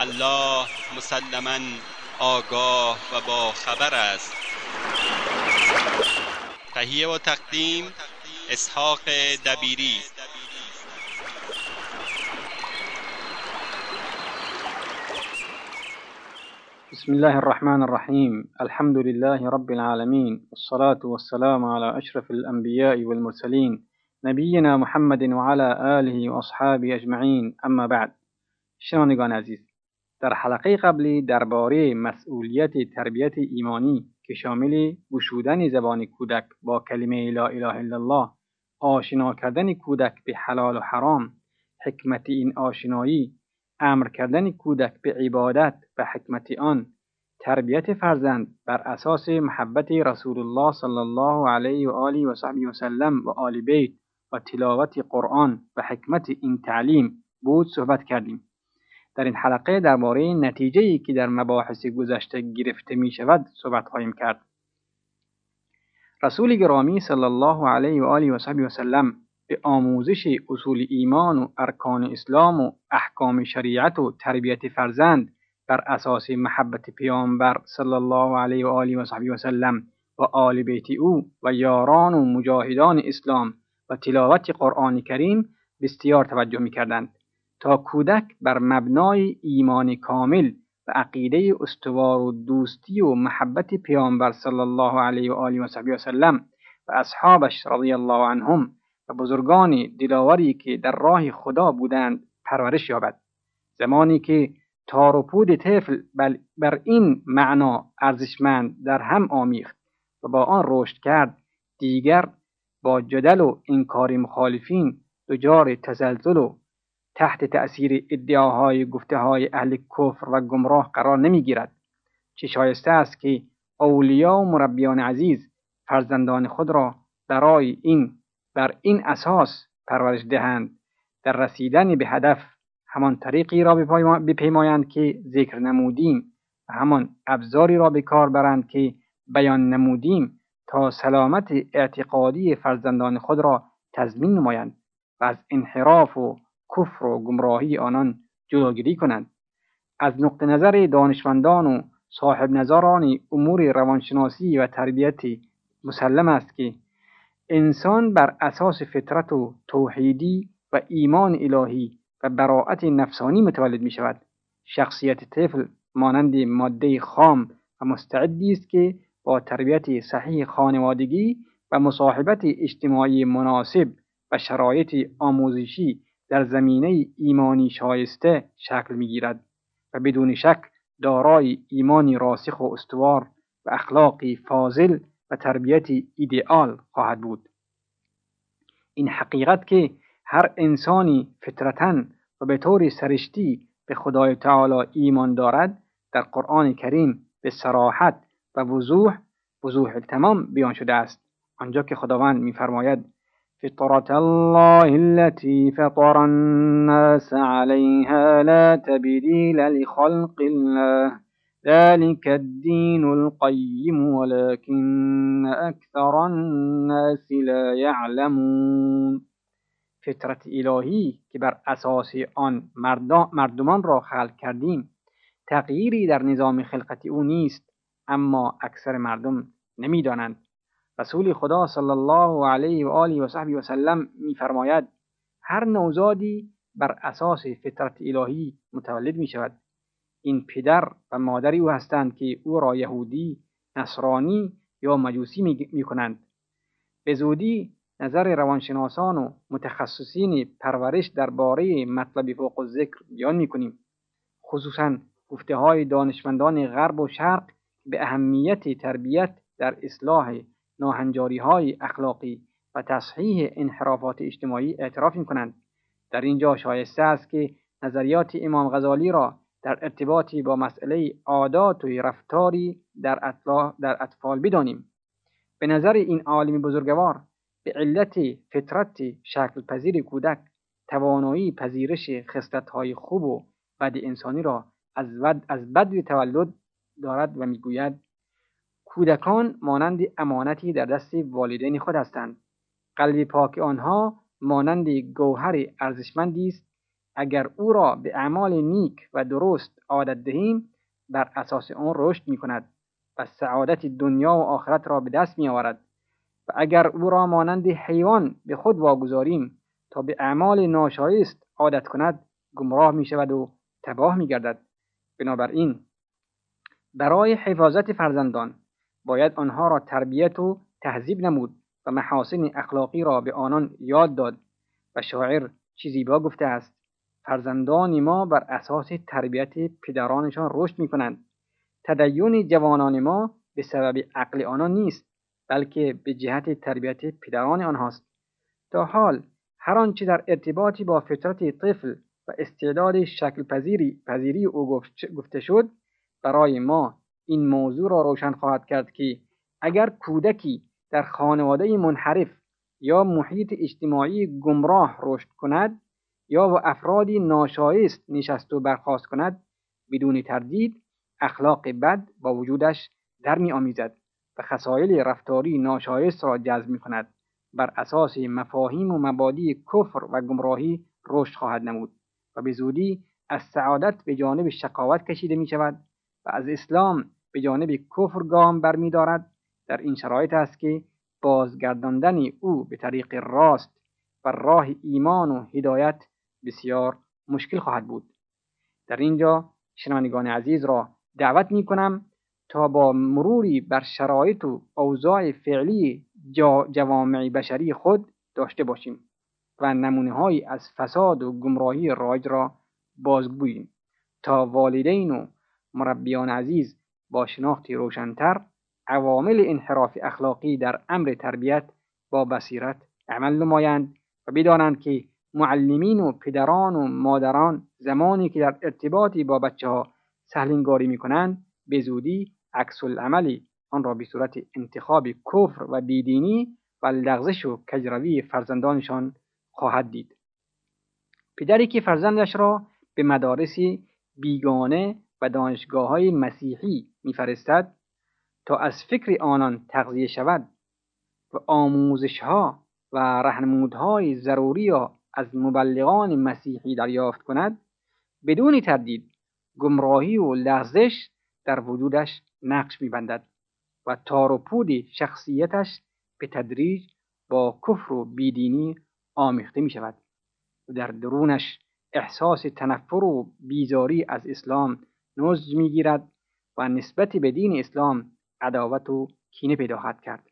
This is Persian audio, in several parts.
الله مسلما آگاه و با خبر است. تهیه و تقدیم اسحاق دبیری. بسم الله الرحمن الرحيم الحمد لله رب العالمين والصلاة والسلام على أشرف الأنبياء والمرسلين نبينا محمد وعلى آله وأصحابه أجمعين أما بعد. شنوندگان عزیز در حلقه قبلی درباره مسئولیت تربیت ایمانی که شامل گشودن زبان کودک با کلمه لا اله الا الله آشنا کردن کودک به حلال و حرام حکمت این آشنایی امر کردن کودک به عبادت و حکمت آن تربیت فرزند بر اساس محبت رسول الله صلی الله علیه و آله و صحبه و سلم و آل بیت و تلاوت قرآن و حکمت این تعلیم بود صحبت کردیم. در این حلقه درباره نتیجه ای که در مباحث گذشته گرفته می شود صحبت خواهیم کرد. رسول گرامی صلی الله علیه و آله و صحبه و سلم به آموزش اصول ایمان و ارکان اسلام و احکام شریعت و تربیت فرزند بر اساس محبت پیامبر صلی الله علیه و آله و صحبه و سلم و آل بیت او و یاران و مجاهدان اسلام و تلاوت قرآن کریم بسیار توجه می‌کردند. تا کودک بر مبنای ایمان کامل و عقیده استوار و دوستی و محبت پیامبر صلی الله علیه و آله و صحبه و سلم و اصحابش رضی الله عنهم و بزرگان دلاوری که در راه خدا بودند پرورش یابد. زمانی که تار و پود طفل بر این معنا ارزشمند در هم آمیخت و با آن رشد کرد دیگر با جدل و انکار مخالفین دچار تزلزل و تحت تأثیر ادعاهای گفته های اهل کفر و گمراه قرار نمی‌گیرد. چه شایسته است که اولیا و مربیان عزیز فرزندان خود را برای این بر این اساس پرورش دهند در رسیدن به هدف همان طریقی را بپیمایند که ذکر نمودیم و همان ابزاری را به کار برند که بیان نمودیم تا سلامت اعتقادی فرزندان خود را تضمین نمایند و از انحراف و کفر و گمراهی آنان جلوگیری کنند. از نقطه نظر دانشمندان و صاحب نظران امور روانشناسی و تربیتی مسلم است که انسان بر اساس فطرت و توحیدی و ایمان الهی و براعت نفسانی متولد می شود شخصیت طفل مانند ماده خام و مستعدی است که با تربیت صحیح خانوادگی و مصاحبت اجتماعی مناسب و شرایط آموزشی در زمینه ایمانی شایسته شکل می‌گیرد و بدون شک دارای ایمانی راسخ و استوار و اخلاقی فاضل و تربیتی ایدئال خواهد بود. این حقیقت که هر انسانی فطرتا و به طور سرشتی به خدای تعالی ایمان دارد در قرآن کریم به سراحت و وضوح وضوح تمام بیان شده است. آنجا که خداوند میفرماید فطرة الله التي فطر الناس عليها لا تبديل لخلق الله. ذلك الدين القيم ولكن أكثر الناس لا يعلمون. فطرت إلهی که بر أساس آن مردمان را خلق کردیم تغییری در نظام خلقتی أو نیست اما اکثر مردم نمیدانند رسول خدا صلی الله علیه و آله و صحبه و سلم میفرماید هر نوزادی بر اساس فطرت الهی متولد می شود این پدر و مادری او هستند که او را یهودی نصرانی یا مجوسی می کنند به زودی نظر روانشناسان و متخصصین پرورش درباره مطلب فوق ذکر بیان می کنیم خصوصا گفته های دانشمندان غرب و شرق به اهمیت تربیت در اصلاح ناهنجاری های اخلاقی و تصحیح انحرافات اجتماعی اعتراف می کنند. در اینجا شایسته است که نظریات امام غزالی را در ارتباطی با مسئله عادات و رفتاری در, در اطفال بدانیم. به نظر این عالم بزرگوار به علت فطرت شکل پذیر کودک توانایی پذیرش های خوب و بد انسانی را از بد, از بد تولد دارد و می‌گوید کودکان مانند امانتی در دست والدین خود هستند. قلب پاک آنها مانند گوهر ارزشمندی است. اگر او را به اعمال نیک و درست عادت دهیم بر اساس آن رشد می کند و سعادت دنیا و آخرت را به دست می آورد و اگر او را مانند حیوان به خود واگذاریم تا به اعمال ناشایست عادت کند گمراه می شود و تباه می گردد بنابراین برای حفاظت فرزندان باید آنها را تربیت و تهذیب نمود و محاسن اخلاقی را به آنان یاد داد و شاعر چیزی با گفته است فرزندان ما بر اساس تربیت پدرانشان رشد می کنند تدین جوانان ما به سبب عقل آنان نیست بلکه به جهت تربیت پدران آنهاست. تا حال هر آنچه در ارتباطی با فطرت طفل و استعداد شکل پذیری, پذیری او گفته شد برای ما این موضوع را روشن خواهد کرد که اگر کودکی در خانواده منحرف یا محیط اجتماعی گمراه رشد کند یا با افرادی ناشایست نشست و برخواست کند بدون تردید اخلاق بد با وجودش در می آمیزد و خسایل رفتاری ناشایست را جذب می کند بر اساس مفاهیم و مبادی کفر و گمراهی رشد خواهد نمود و به زودی از سعادت به جانب شقاوت کشیده می شود و از اسلام به جانب کفر گام برمیدارد در این شرایط است که بازگرداندن او به طریق راست و راه ایمان و هدایت بسیار مشکل خواهد بود. در اینجا شنوندگان عزیز را دعوت می کنم تا با مروری بر شرایط و اوضاع فعلی جوامع بشری خود داشته باشیم و نمونه های از فساد و گمراهی رایج را بازگوییم تا والدین و مربیان عزیز با شناختی روشنتر عوامل انحراف اخلاقی در امر تربیت با بصیرت عمل نمایند و بدانند که معلمین و پدران و مادران زمانی که در ارتباطی با بچه ها سهلنگاری می کنند به زودی عکس العملی آن را به صورت انتخاب کفر و بیدینی و لغزش و کجروی فرزندانشان خواهد دید. پدری که فرزندش را به مدارسی بیگانه و دانشگاه های مسیحی میفرستد تا از فکر آنان تغذیه شود و آموزش ها و رهنمودهای ضروری را از مبلغان مسیحی دریافت کند بدون تردید گمراهی و لغزش در وجودش نقش میبندد و تار و پود شخصیتش به تدریج با کفر و بیدینی آمیخته می شود و در درونش احساس تنفر و بیزاری از اسلام نزد می‌گیرد و نسبت به دین اسلام عداوت و کینه پیدا خواهد کرد.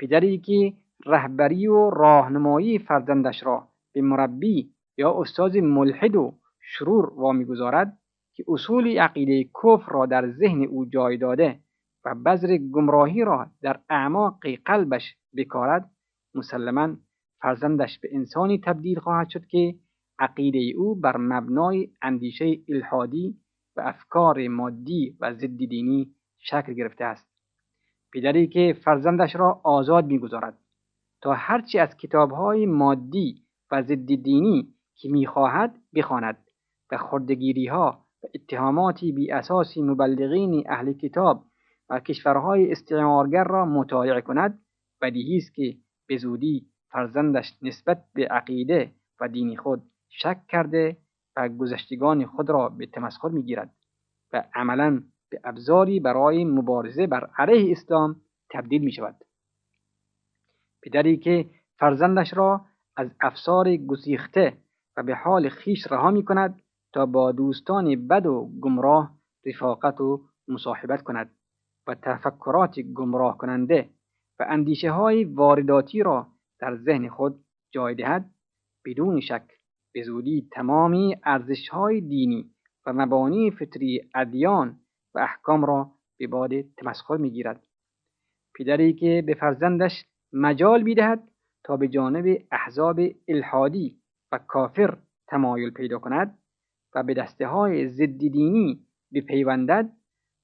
پدری که رهبری و راهنمایی فرزندش را به مربی یا استاد ملحد و شرور وامیگذارد که اصول عقیده کفر را در ذهن او جای داده و بذر گمراهی را در اعماق قلبش بکارد مسلما فرزندش به انسانی تبدیل خواهد شد که عقیده او بر مبنای اندیشه الحادی و افکار مادی و ضد دینی شکل گرفته است. پدری که فرزندش را آزاد می‌گذارد تا هرچی از کتابهای مادی و ضد دینی که می‌خواهد بخواند و خردگیری ها و اتهاماتی بی اساسی مبلغین اهل کتاب و کشورهای استعمارگر را مطالعه کند بدیهی است که به زودی فرزندش نسبت به عقیده و دین خود شک کرده و گذشتگان خود را به تمسخر می‌گیرد و عملا به ابزاری برای مبارزه بر علیه اسلام تبدیل می شود. پدری که فرزندش را از افسار گسیخته و به حال خیش رها می کند تا با دوستان بد و گمراه رفاقت و مصاحبت کند و تفکرات گمراه کننده و اندیشه های وارداتی را در ذهن خود جای دهد بدون شک به زودی تمامی ارزش های دینی و مبانی فطری ادیان و احکام را به باد تمسخر می‌گیرد. پدری که به فرزندش مجال می‌دهد تا به جانب احزاب الحادی و کافر تمایل پیدا کند و به دسته های ضد دینی بپیوندد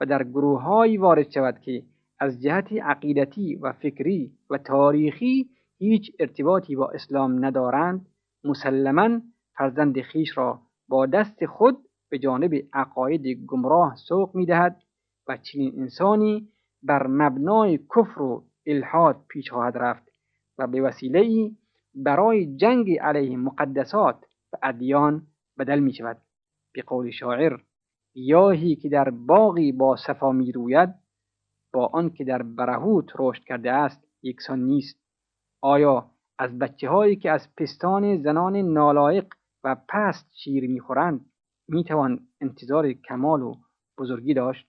و در گروه وارد شود که از جهت عقیدتی و فکری و تاریخی هیچ ارتباطی با اسلام ندارند مسلما فرزند خیش را با دست خود به جانب عقاید گمراه سوق می‌دهد و چنین انسانی بر مبنای کفر و الحاد پیش خواهد رفت و به وسیله ای برای جنگ علیه مقدسات و ادیان بدل می شود به قول شاعر گیاهی که در باغی با صفا می روید با آن که در برهوت رشد کرده است یکسان نیست. آیا از بچه هایی که از پستان زنان نالایق و پست شیر می‌خورند می‌توان انتظار کمال و بزرگی داشت.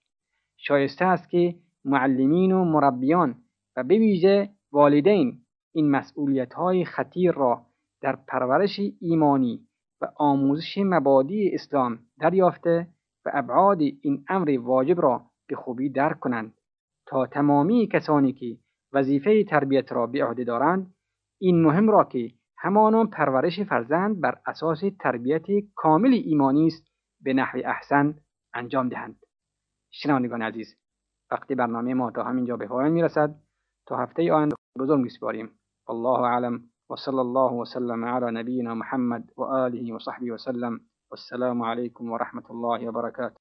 شایسته است که معلمین و مربیان و به ویژه والدین این مسئولیت های خطیر را در پرورش ایمانی و آموزش مبادی اسلام دریافته و ابعاد این امر واجب را به خوبی درک کنند. تا تمامی کسانی که وظیفه تربیت را به عهده دارند این مهم را که همانا پرورش فرزند بر اساس تربیت کامل ایمانی است به نحو احسن انجام دهند. شنوندگان عزیز وقتی برنامه ما تا همینجا به پایان می‌رسد تا هفته آینده بزرگ میسپاریم والله اعلم. وصلى الله وسلم على نبينا محمد وآله وصحبه وسلم والسلام عليكم ورحمة الله وبركاته